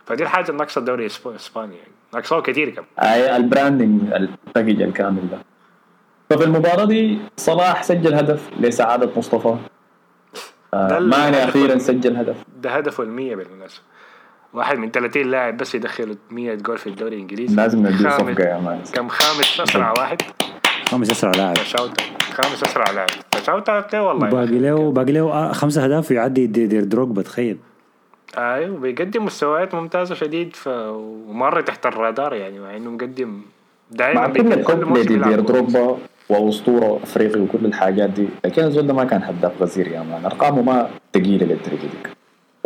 فدي الحاجة الناقصه الدوري الإسباني يعني. ناقصه كثير كمان. أي ال branding ال package الكامل ده. ففي المباراة دي صلاح سجل هدف لسعادة مصطفى. آه ماني أخيرا سجل هدف. ده هدفه المية بالمناسبة. واحد من 30 لاعب بس يدخل 100 جول في الدوري الإنجليزي. لازم نديه صفقة يا man كم؟ خامس اسرع واحد. خامس اسرع لاعب. خامس اسرع لاعب. ف shout out والله. باقي له باقي له خمسة أهداف يعدي ديدييه دروجبا تخيل. أيوه بيقدم مستويات ممتازة شديد ف... ومره تحت الرادار يعني مع إنه مقدم دائما مع كل الكومبلي دي ديدييه دروجبا وأسطورة أفريقي وكل الحاجات دي لكن الزول ده ما كان هداف غزير يا man. أرقامه ما ثقيله للدرجه دي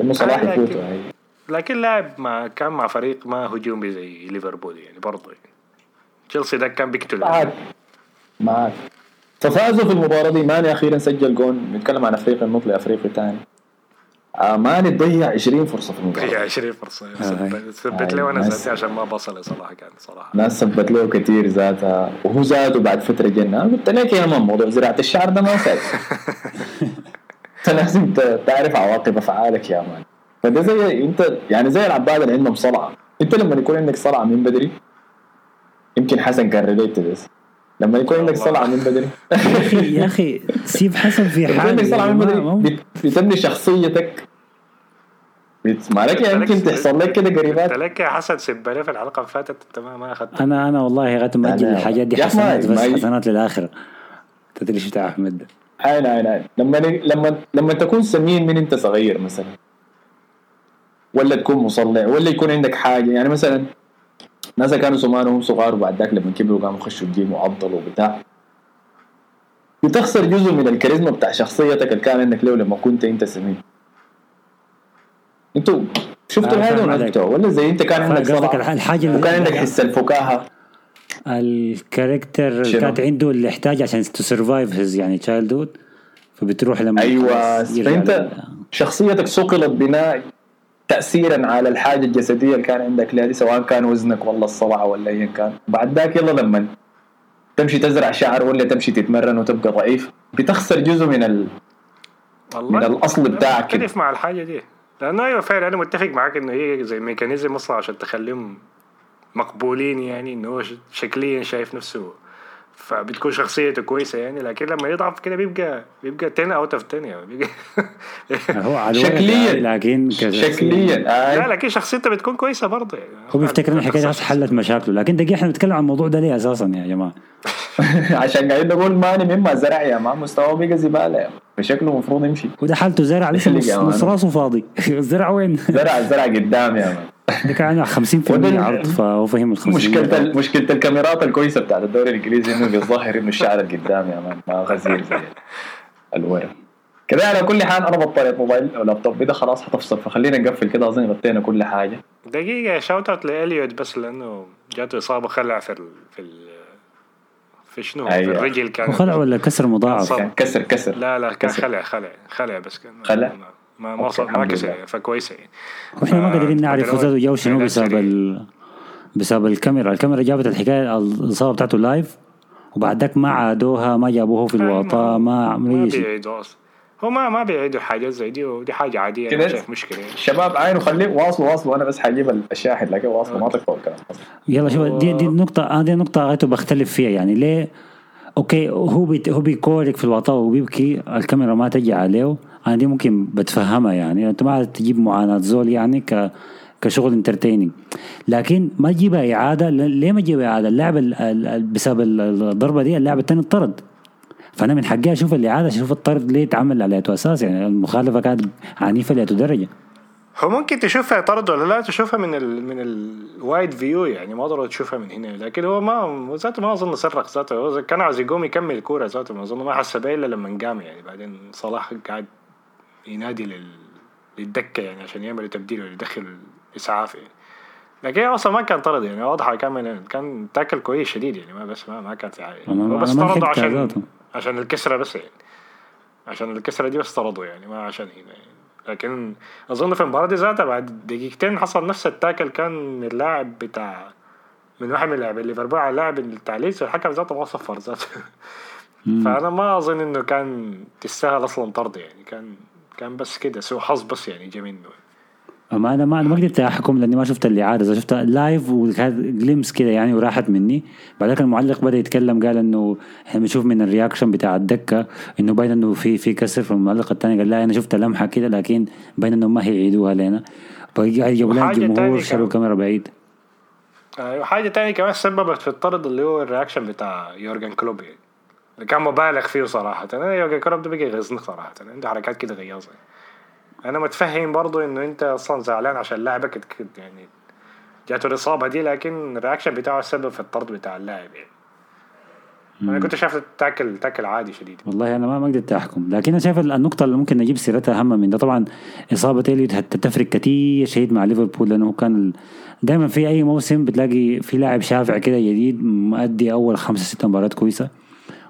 إنه صلاح يفوت لكن, لكن لاعب ما كان مع فريق ما هجومي زي ليفربول يعني برضه يعني. تشيلسي ده كان بيقتل معك معك ففازوا في المباراة دي ماني أخيرا سجل جون. نتكلم عن أفريقيا نطلع أفريقيا ثاني ماني ضيع 20 فرصة في المباراة. ضيع 20 فرصة. ثبت له وأنا ذاتي عشان ما بصل صلاح كان صراحة. ناس ثبت له كثير ذاتها. وهو زاده بعد فترة جنة. قلت لك يا مان موضوع زراعة الشعر ده ما فات أنت لازم تعرف عواقب أفعالك يا man. فده زي انت يعني زي العباد اللي عندهم صلعة. أنت لما يكون عندك صلعة من بدري يمكن حسن كان relate بس. لما يكون عندك صلعة من بدري. يا أخي يا أخي سيب حسن في حاجة عندك صلعة من بدري. بتبني شخصيتك. ما لك يمكن تحصل لك كده قريبات انت لك يا حسن سبالي في الحلقة اللي فاتت انت ما أخذت. أنا أنا والله غاية مأجل الحاجات دي حسنات بس حسنات للآخرة. تدري إيش بتاع احمد ده. اي اي اي لما لما لما تكون سمين من أنت صغير مثلا ولا تكون مصلع ولا يكون عندك حاجة يعني مثلا ناس كانوا زمان وهم صغار وبعد ذاك لما كبروا قاموا يخشوا الجيم وعضلوا وبتاع. بتخسر جزء من الكاريزما بتاع شخصيتك اللي كان عندك لو لما كنت انت سمين. أنتوا شفتوا هذا ولا ولا زي انت كان عندك صلاح الحاجة وكان عندك حس الفكاهة. ال character كانت عنده اللي يحتاج عشان to survive his يعني childhood فبتروح لما أيوه فأنت شخصيتك صقلت بناء تاثيرا على الحاجة الجسدية اللي كان عندك لها دي سواء كان وزنك ولا الصلع ولا ايا كان. بعد ذاك يلا لما تمشي تزرع شعر ولا تمشي تتمرن وتبقى ضعيف بتخسر جزء من ال... من الأصل بتاعك كيف مع الحاجة دي. لأنه أيوه فعلا أنا متفق معاك إنه هي زي mechanism أصلا عشان تخليهم مقبولين يعني إنه هو شكليا شايف نفسه فبتكون شخصيته كويسة يعني لكن لما يضعف كده بيبقى بيبقى 10 out of 10 يعني. بيبقى هو على شكليا. لكن شكليا لا لكن شخصيته بتكون كويسة برضه يعني. هو بيفتكر إن الحكاية حلت مشاكله لكن دقيقة إحنا بنتكلم عن الموضوع ده ليه أساسا يا جماعة؟ عشان قاعد نقول ماني مما زرع يا man مستواه بقى زباله يا فشكله المفروض يمشي. وده حالته زرع لسه نص, راسه فاضي. زرع وين؟ زرع زرع قدام يا مان ده كان 50% عرض فهو فهم ال 50% مشكلة مشكلة الكاميرات الكويسة بتاعت الدوري الإنجليزي إنه بيظهر إنه الشعر قدام يا مان ما غزير زي الورق. كده على كل حال أنا بطلت موبايل أو لابتوب. ده خلاص حتفصل. فخلينا نقفل كده. أظن غطينا كل حاجة. دقيقة shout out لإليوت بس لأنه جاته إصابة خلع في ال في ال في شنو؟ أيوة. في الرجل كان. خلع ولا كسر مضاعف؟ كان كسر كسر. لا لا كان خلع خلع خلع بس كان خلع؟ ما ما وصل كسر فكويسه يعني وإحنا ما قادرين نعرف وزاده جو شنو بسبب ال... بسبب الكاميرا. الكاميرا جابت الحكاية الإصابة بتاعته live وبعد ذاك ما عادوها ما جابوه في الوطا ما عملوا شيء. هو ما ما بيعيدوا حاجات زي دي ودي حاجة عادية أنا شايف مشكلة يعني. الشباب عينوا خليه واصلوا واصلوا. أنا بس حجيب الشاحن لكن واصلوا ما تقطعوا الكلام. يلا شوف دي دي النقطة هذه النقطة غايته بختلف فيها يعني. ليه؟ okay هو بيت هو بيكورك في الوطاء وبيبكي الكاميرا ما تجي عليه أنا دي ممكن بتفهمها يعني أنت ما تجيب معاناة زول يعني ك كشغل entertaining لكن ما تجيبها إعادة ل- ليه ما تجيبها إعادة؟ اللاعب ال- ال- ال- بسبب ال- الضربة دي اللاعب الثاني اطرد فأنا من حقي أشوف الإعادة أشوف الطرد ليه اتعمل على أساس يعني المخالفة كانت عنيفة لأية درجة. هو ممكن تشوفها طرد ولا لا؟ تشوفها من ال من ال wide view يعني ما ضروري تشوفها من هنا. لكن هو ما ذاته ما أظن صرخ ذاته. هو كان عاوز يقوم يكمل الكوره ذاته ما أظن ما حس بها إلا لما قام يعني. بعدين صلاح قاعد ينادي لل للدكة يعني عشان يعمل تبديل ولا يدخل إسعاف يعني. لكن أصلا ما كان طرد يعني واضحة كان من كان تاكل كويس شديد يعني ما بس ما, ما كان في أنا- هو بس طرده لحقتها عشان. عشان الكسرة بس يعني. عشان الكسرة دي بس طردوا يعني ما عشان هنا يعني. لكن أظن في المباراة دي ذاتها بعد دقيقتين حصل نفس التاكل كان من اللاعب بتاع من واحد من لاعبين ليفربول على اللاعب بتاع ليدز والحكم ذاته ما صفر ذاته. فأنا ما أظن إنه كان تستاهل أصلا طرد يعني كان كان بس كده سوء حظ بس يعني جا منه ما أنا ما أنا ما قدرت أحكم لأني ما شفت الإعادة. إذا شفتها لايف وكانت جليمس كده يعني وراحت مني بعدين المعلق بدأ يتكلم قال إنه إحنا بنشوف من الرياكشن بتاع الدكة إنه باين إنه في في كسر فالمعلق الثاني قال لا أنا شفت لمحة كده لكن باين إنه ما هيعيدوها لنا. فجابوا لنا الجمهور شالوا. الكاميرا بعيد. آه، وحاجة تانية كمان سببت في الطرد اللي هو ال reaction بتاع يورجن كلوب. يعني اللي كان مبالغ فيه صراحة. أنا يورجن كلوب ده بقى يغيظني صراحة. عنده حركات كده غياظة. أنا متفهم برضو إنه أنت أصلا زعلان عشان لاعبك يعني جاته الإصابة دي لكن ال reaction بتاعه السبب في الطرد بتاع اللاعب يعني. أنا كنت شايف tackle tackle عادي شديد. والله أنا ما ما قدرت أحكم. لكن أنا شايف النقطة اللي ممكن نجيب سيرتها أهم من ده. طبعا إصابة اليوت هتفرق كتير شديد مع ليفربول لأنه كان دائما في أي موسم بتلاقي في لاعب شافع كده جديد مؤدي أول خمسة ستة مباريات كويسة.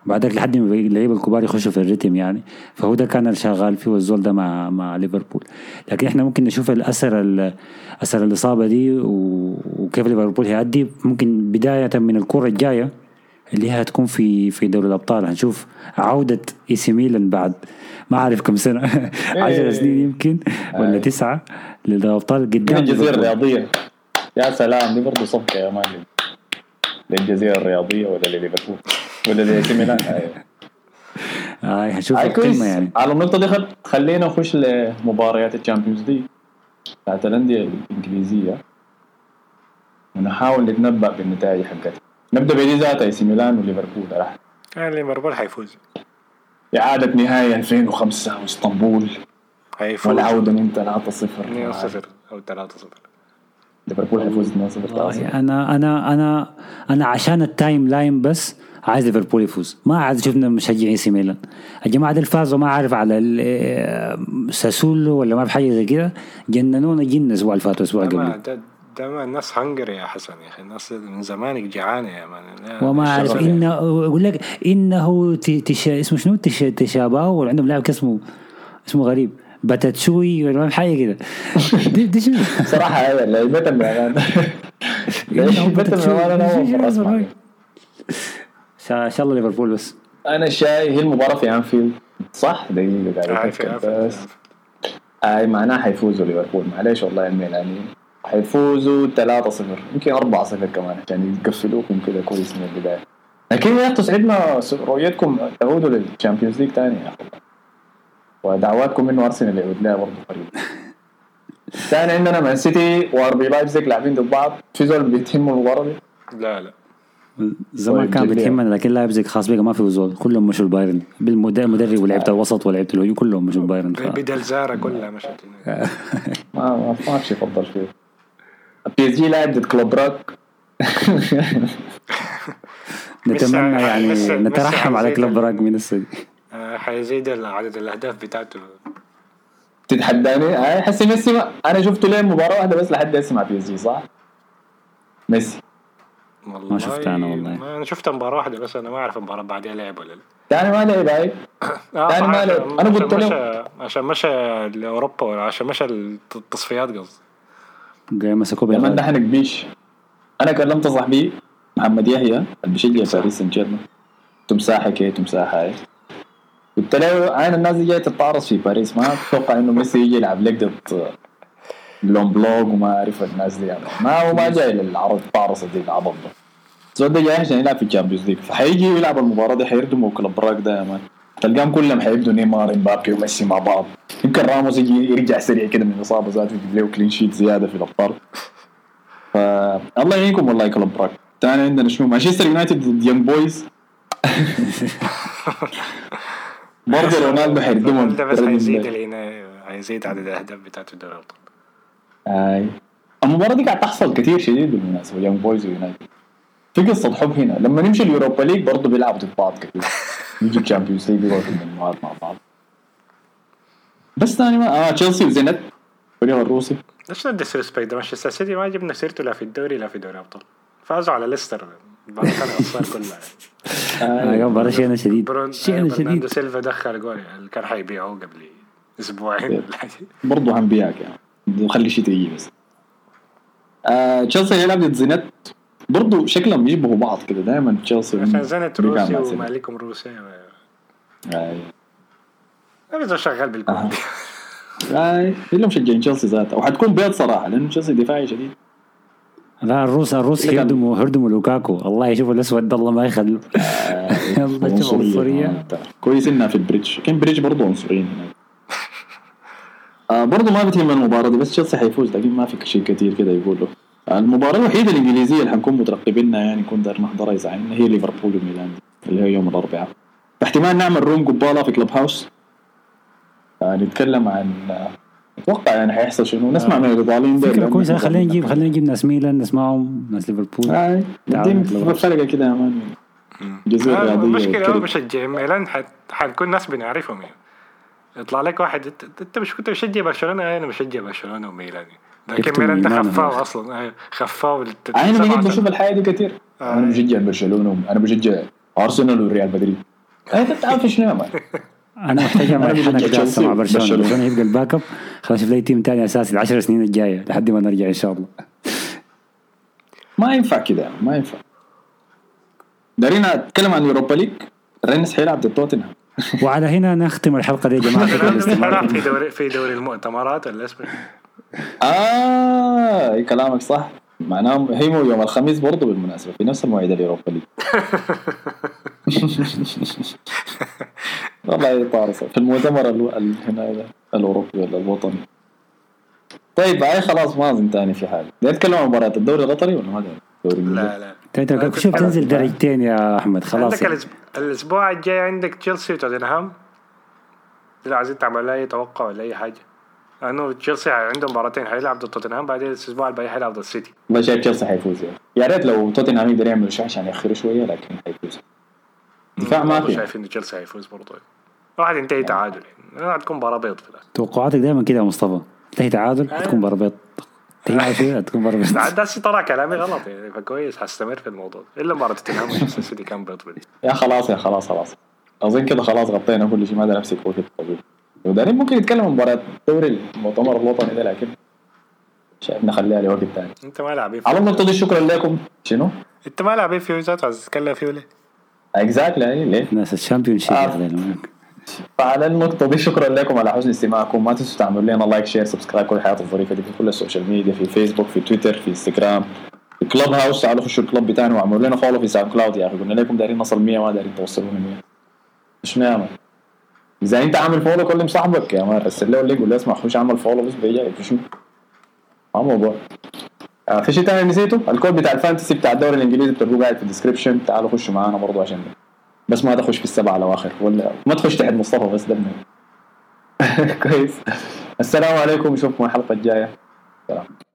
وبعدك لحد ما اللعيبة الكبار يخشوا في ال rhythm يعني. فهو ده كان الشغال فيه والزول ده مع مع ليفربول. لكن إحنا ممكن نشوف الأثر ال- أثر الإصابة دي وكيف ليفربول هيأدي. ممكن بداية من الكره الجاية اللي هي هتكون في في دوري الأبطال. هنشوف عودة إي سي ميلان بعد ما أعرف كم سنة. 10 سنين يمكن ولا تسعة لدوري الابطال من قدام الجزيرة ليفربول. الرياضية. يا سلام دي برضه صفقة يا معلم للجزيرة الرياضية ولا لليفربول؟ ولا لإي ميلان؟ أيوة. آه هنشوف هاي كويس. القمه يعني. على النقطة دي خل... خلينا نخش لمباريات ال Champions League. بتاعت الأندية الإنجليزية. ونحاول نتنبأ بالنتائج حقتها. نبدأ بدي ذاتها إي سي ميلان وليفربول. راح. يعني ليفربول حيفوز. إعادة نهائي 2005 وإسطنبول. حيفوز. والعودة من 3-0 2-0 أو 3-0 ليفربول حيفوز 2-0 والله أنا أنا أنا أنا عشان ال timeline بس عايز ليفربول يفوز. ما عاد شفنا مشجعين سي ميلان. الجماعه دي فازوا ما عارف على ال- ساسولو ولا ما في حاجة زي كده. جننونا جن الأسبوع اللي فات ما قبل ده ده ما الناس hungry يا حسن يا أخي. الناس من زمانك جعانة يا man. وما عارف الشغل- انه يقول لك إنه ت- تش اسمه شنو؟ تش تشاباو ولا عندهم لاعب اسمه اسمه غريب. باتاتشوي ولا ما في حاجة كده. دي, دي شنو؟ صراحة هذا يا man. إن شاء الله ليفربول بس. أنا شايف هي المباراه في أنفيلد. صح؟ دقيقة قاعد هاي في أتذكر عفن- بس. أي معناها حيفوزوا ليفربول. معليش والله الميلانيين حيفوزوا 3-0 يمكن 4-0 كمان عشان يقفلوكم كده كويس من البداية. لكن يا تسعدنا رؤيتكم تعودوا لل Champions League ثاني يا أخي. ودعواتكم انه أرسنال يعود لها برضه قريب. ثاني عندنا مان سيتي و RB لايبزيج لاعبين ضد بعض. في زول بيتهموا المباراه دي؟ لا لا. زمان طيب، كان. بتهمنا لكن لايبزيج خلاص بقى ما في وزول كلهم مشوا البايرن. بالمدرب ولعيبة الوسط ولعيبة الهجوم كلهم مشوا البايرن. بدل الإدارة كلها مشت. ما ما في شيء يفضل فيه. PSG لاعب ضد كلوب راك. نتمنى يعني نترحم على كلوب براك من السجن. آه، حيزيد عدد الأهداف بتاعته. تتحداني؟ هاي حسي ميسي ما أنا شفته لين مباراة واحدة بس لحد هسه مع PSG صح؟ ميسي. والله ما شفتها أنا والله. ما أنا شفت مباراة واحدة بس أنا ما أعرف المباراة بعدها لعب ولا لا. ثاني ما لعب هاي آه، يعني ما لعب. أنا قلت له- عشان مشى لأوروبا ولا عشان مشى التصفيات قصدي. جاي مسكوه لما بالغلط. نحن كبيش أنا كلمت صاحبي محمد يحيى اللي بيشجع باريس سان جيرمان تمساحه كي تمساحه هاي قلت له عين الناس دي جاية تتعرض في باريس؟ ما أتوقع إنه ميسي يجي يلعب. لقطه لون بلوك وما اعرف الناس دي يعني. ما هو ما جاي للعرض تعرص دي العبط ده. الزول ده جاي عشان يلعب في الشامبيونز ليج فحيجي يلعب المباراة دي حيردموا كلوب براك ده يا مان. تلقاهم كلهم حيبدوا نيمار امبابي وميسي مع بعض. يمكن راموس يجي يرجع سريع كده من الإصابة ذاته يجيب له clean sheet زيادة في الأبطال. فالله يعينكم والله كلوب براك ثاني عندنا شنو؟ مانشستر يونايتد ضد يونج بويز برضه رونالدو حيردمهم. ده بس حيزيد العناية حيزيد عدد الأهداف بتاعته دوري الابطال اي المباراة دي قاعد تحصل كثير شديد بالمناسبة يونج بويز ويونايتد في قصة حب هنا لما نمشي ال Europa League برضه بيلعبوا ضد بعض كثير يجي ال Champions League المجموعات مع بعض. بس ثاني ما آه تشيلسي وزينيت الفريق الروسي. ليش ال disrespect ده مانشستر سيتي ما جبنا سيرته لا في الدوري لا في دوري الأبطال. فازوا على ليستر بعد كان الاصفار كلها. آه، مباراة شينة شديد. برون برناردو شديد. سيلفا دخل جول اللي كان حيبيعوه قبل أسبوعين. برضه هنبيعك يعني. خلي شيء تيجي بس. آه تشيلسي هيلعب ضد زينيت برضه شكلهم بيشبهوا بعض كده دائما تشيلسي عشان زنت بيقع روسي زينت. ومالكم روسي. آه. أنا شغال بالكود آه. آه. اللي مشجعين تشيلسي ذاته؟ وحتكون بيض صراحة لأنه تشيلسي دفاعي شديد. لا الروس الروس هردموا هردموا لوكاكو. الله يشوف الأسود ده الله ما يخلوا الله يشوف عنصرية. آه، كويس إنها في البريدج. كان بريدج برضه عنصريين هناك. آه برضه ما بتهم المباراة دي بس تشيلسي حيفوز لكن ما في شيء كثير كده يقولوا المباراة الوحيدة الإنجليزية اللي حنكون مترقبينها يعني نكون داير نحضرها عنا هي ليفربول وميلان اللي هي يوم الأربعاء. احتمال نعمل روم قبالة في كلوب هاوس. آه نتكلم عن آه، أتوقع يعني حيحصل شنو؟ نسمع من الإيطاليين دول كويسة. إحنا خلينا نجيب خلينا نجيب ناس ميلان نسمعهم ناس ليفربول. آه. فرقة كده يا مان. جزيرة آه، رياضية المشكلة هو كده. مشجع ميلان حت- حنكون ناس بنعرفهم يعني. يطلع لك واحد. انت, مش كنت بشجع برشلونة؟ آه، أنا بشجع برشلونة وميلان لكن ميلان ده. خفاو أصلا. خفاو بالت- أنا سنة. بشوف الحياة دي كثير آه. أنا بشجع برشلونة أنا بشجع أرسنال وريال مدريد. أنت بتعرف شنو أنا محتاج اعمل حنك جالسة مع برشلونة. وبرشلونة. برشلونة يبقى ال backup. خلاص لي تيم تاني اساسي العشر سنين الجاية لحد ما نرجع إن شاء الله. ما ينفع كده ما ينفع. دارين اتكلم عن ال Europa League. رينس حيلعب ضد توتنهام. وعلى هنا نختم الحلقة دي يا لاستماعكم في دوري في دوري المؤتمرات ولا اسمه. آه كلامك صح. معناه هي مو يوم الخميس برضه بالمناسبة في نفس المواعيد ال Europa League والله طارصة في المؤتمر. هنا الأوروبي ولا الوطني. طيب هاي خلاص ما أظن تاني في حاجة. بدي اتكلم عن مباراة الدوري القطري ولا ما لا لا. انت أنت شوف تنزل درجتين يا أحمد خلاص عندك يعني. الأسبوع الجاي عندك تشيلسي وتوتنهام؟ لو عايزين تعمل أي توقع ولا أي حاجة. لأنه تشيلسي عنده مباراتين حيلعب ضد توتنهام بعدين الأسبوع الباقي حيلعب ضد السيتي والله شايف تشيلسي حيفوز يعني. يا ريت لو توتنهام يقدر يعمل شيء عشان يأخروا شوية لكن حيفوز. دفاع ما في. شايف إنه تشيلسي هيفوز برضه. واحد ينتهي تعادل يعني. هتكون مباراة بيض في الآخر. توقعاتك دايما كده يا مصطفى. تنتهي تعادل حتكون بربيط شوية هتكون بربيط بعد ده طلع كلامي غلط يعني فكويس حستمر في الموضوع. إلا مباراه توتنهام ومانشستر سيتي كان بيض بدي يا خلاص يا خلاص خلاص. أظن كده خلاص غطينا كل شيء ما دار نمسك وقت طويل ودارين ممكن نتكلم عن مباراة دوري المؤتمر الوطني ده لكن شايف نخليها لوقت ثاني أنت ما لاعبين على النقطه دي شكرا لكم. شنو؟ أنت ما لاعبين فيه ذاته عايز تتكلم فيه ليه؟ exactly ليه؟ ناس ال Championship. فعلى النقطة دي شكرا لكم على حسن استماعكم. ما تنسوا تعملوا لنا like share subscribe كل الحياة الظريفة دي في كل ال social media في فيسبوك في تويتر في انستغرام في Clubhouse تعالوا خشوا ال club بتاعنا واعملوا لنا follow في SoundCloud يا أخي. قلنا لكم دايرين نصل 100 ما دايرين توصلونا 100 شنو يا man؟ إذا أنت عامل follow كلم صاحبك يا man رسل له ال link قول له اسمع. خش اعمل follow بس بيجي. شنو؟ ما موضوع. في شيء ثاني نسيته؟ الكود بتاع ال fantasy بتاع الدوري الإنجليزي بتلقوه قاعد في ال description تعالوا خشوا معانا برضو عشان بس ما تخش في السبعة الأواخر. ولا ما تخش تحت مصطفى بس المهم. كويس. السلام عليكم نشوفكم الحلقة الجاية. سلام.